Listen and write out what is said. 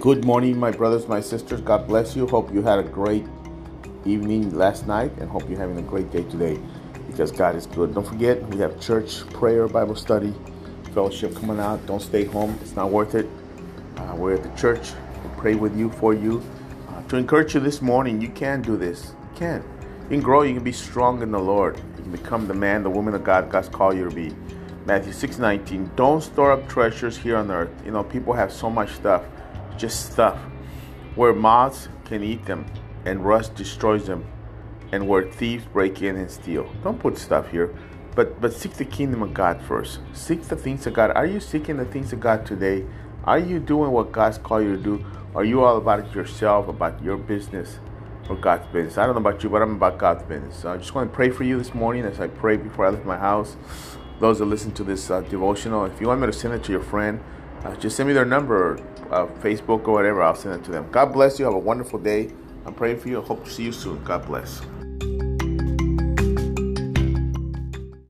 Good morning, my brothers, my sisters. God bless you. Hope you had a great evening last night and hope you're having a great day today because God is good. Don't forget, we have church, prayer, Bible study, fellowship coming out. Don't stay home, it's not worth it. Uh, we're at the church. We'll pray with you, for you. Uh, to encourage you this morning, you can do this. You can. You can grow, you can be strong in the Lord. You can become the man, the woman of God God's called you to be. Matthew 6 19. Don't store up treasures here on earth. You know, people have so much stuff just stuff where moths can eat them and rust destroys them and where thieves break in and steal. Don't put stuff here, but but seek the kingdom of God first. Seek the things of God. Are you seeking the things of God today? Are you doing what God's called you to do? Are you all about yourself, about your business or God's business? I don't know about you, but I'm about God's business. So I just want to pray for you this morning as I pray before I leave my house. Those that listen to this uh, devotional, if you want me to send it to your friend, uh, just send me their number, uh, Facebook or whatever. I'll send it to them. God bless you. Have a wonderful day. I'm praying for you. I hope to see you soon. God bless.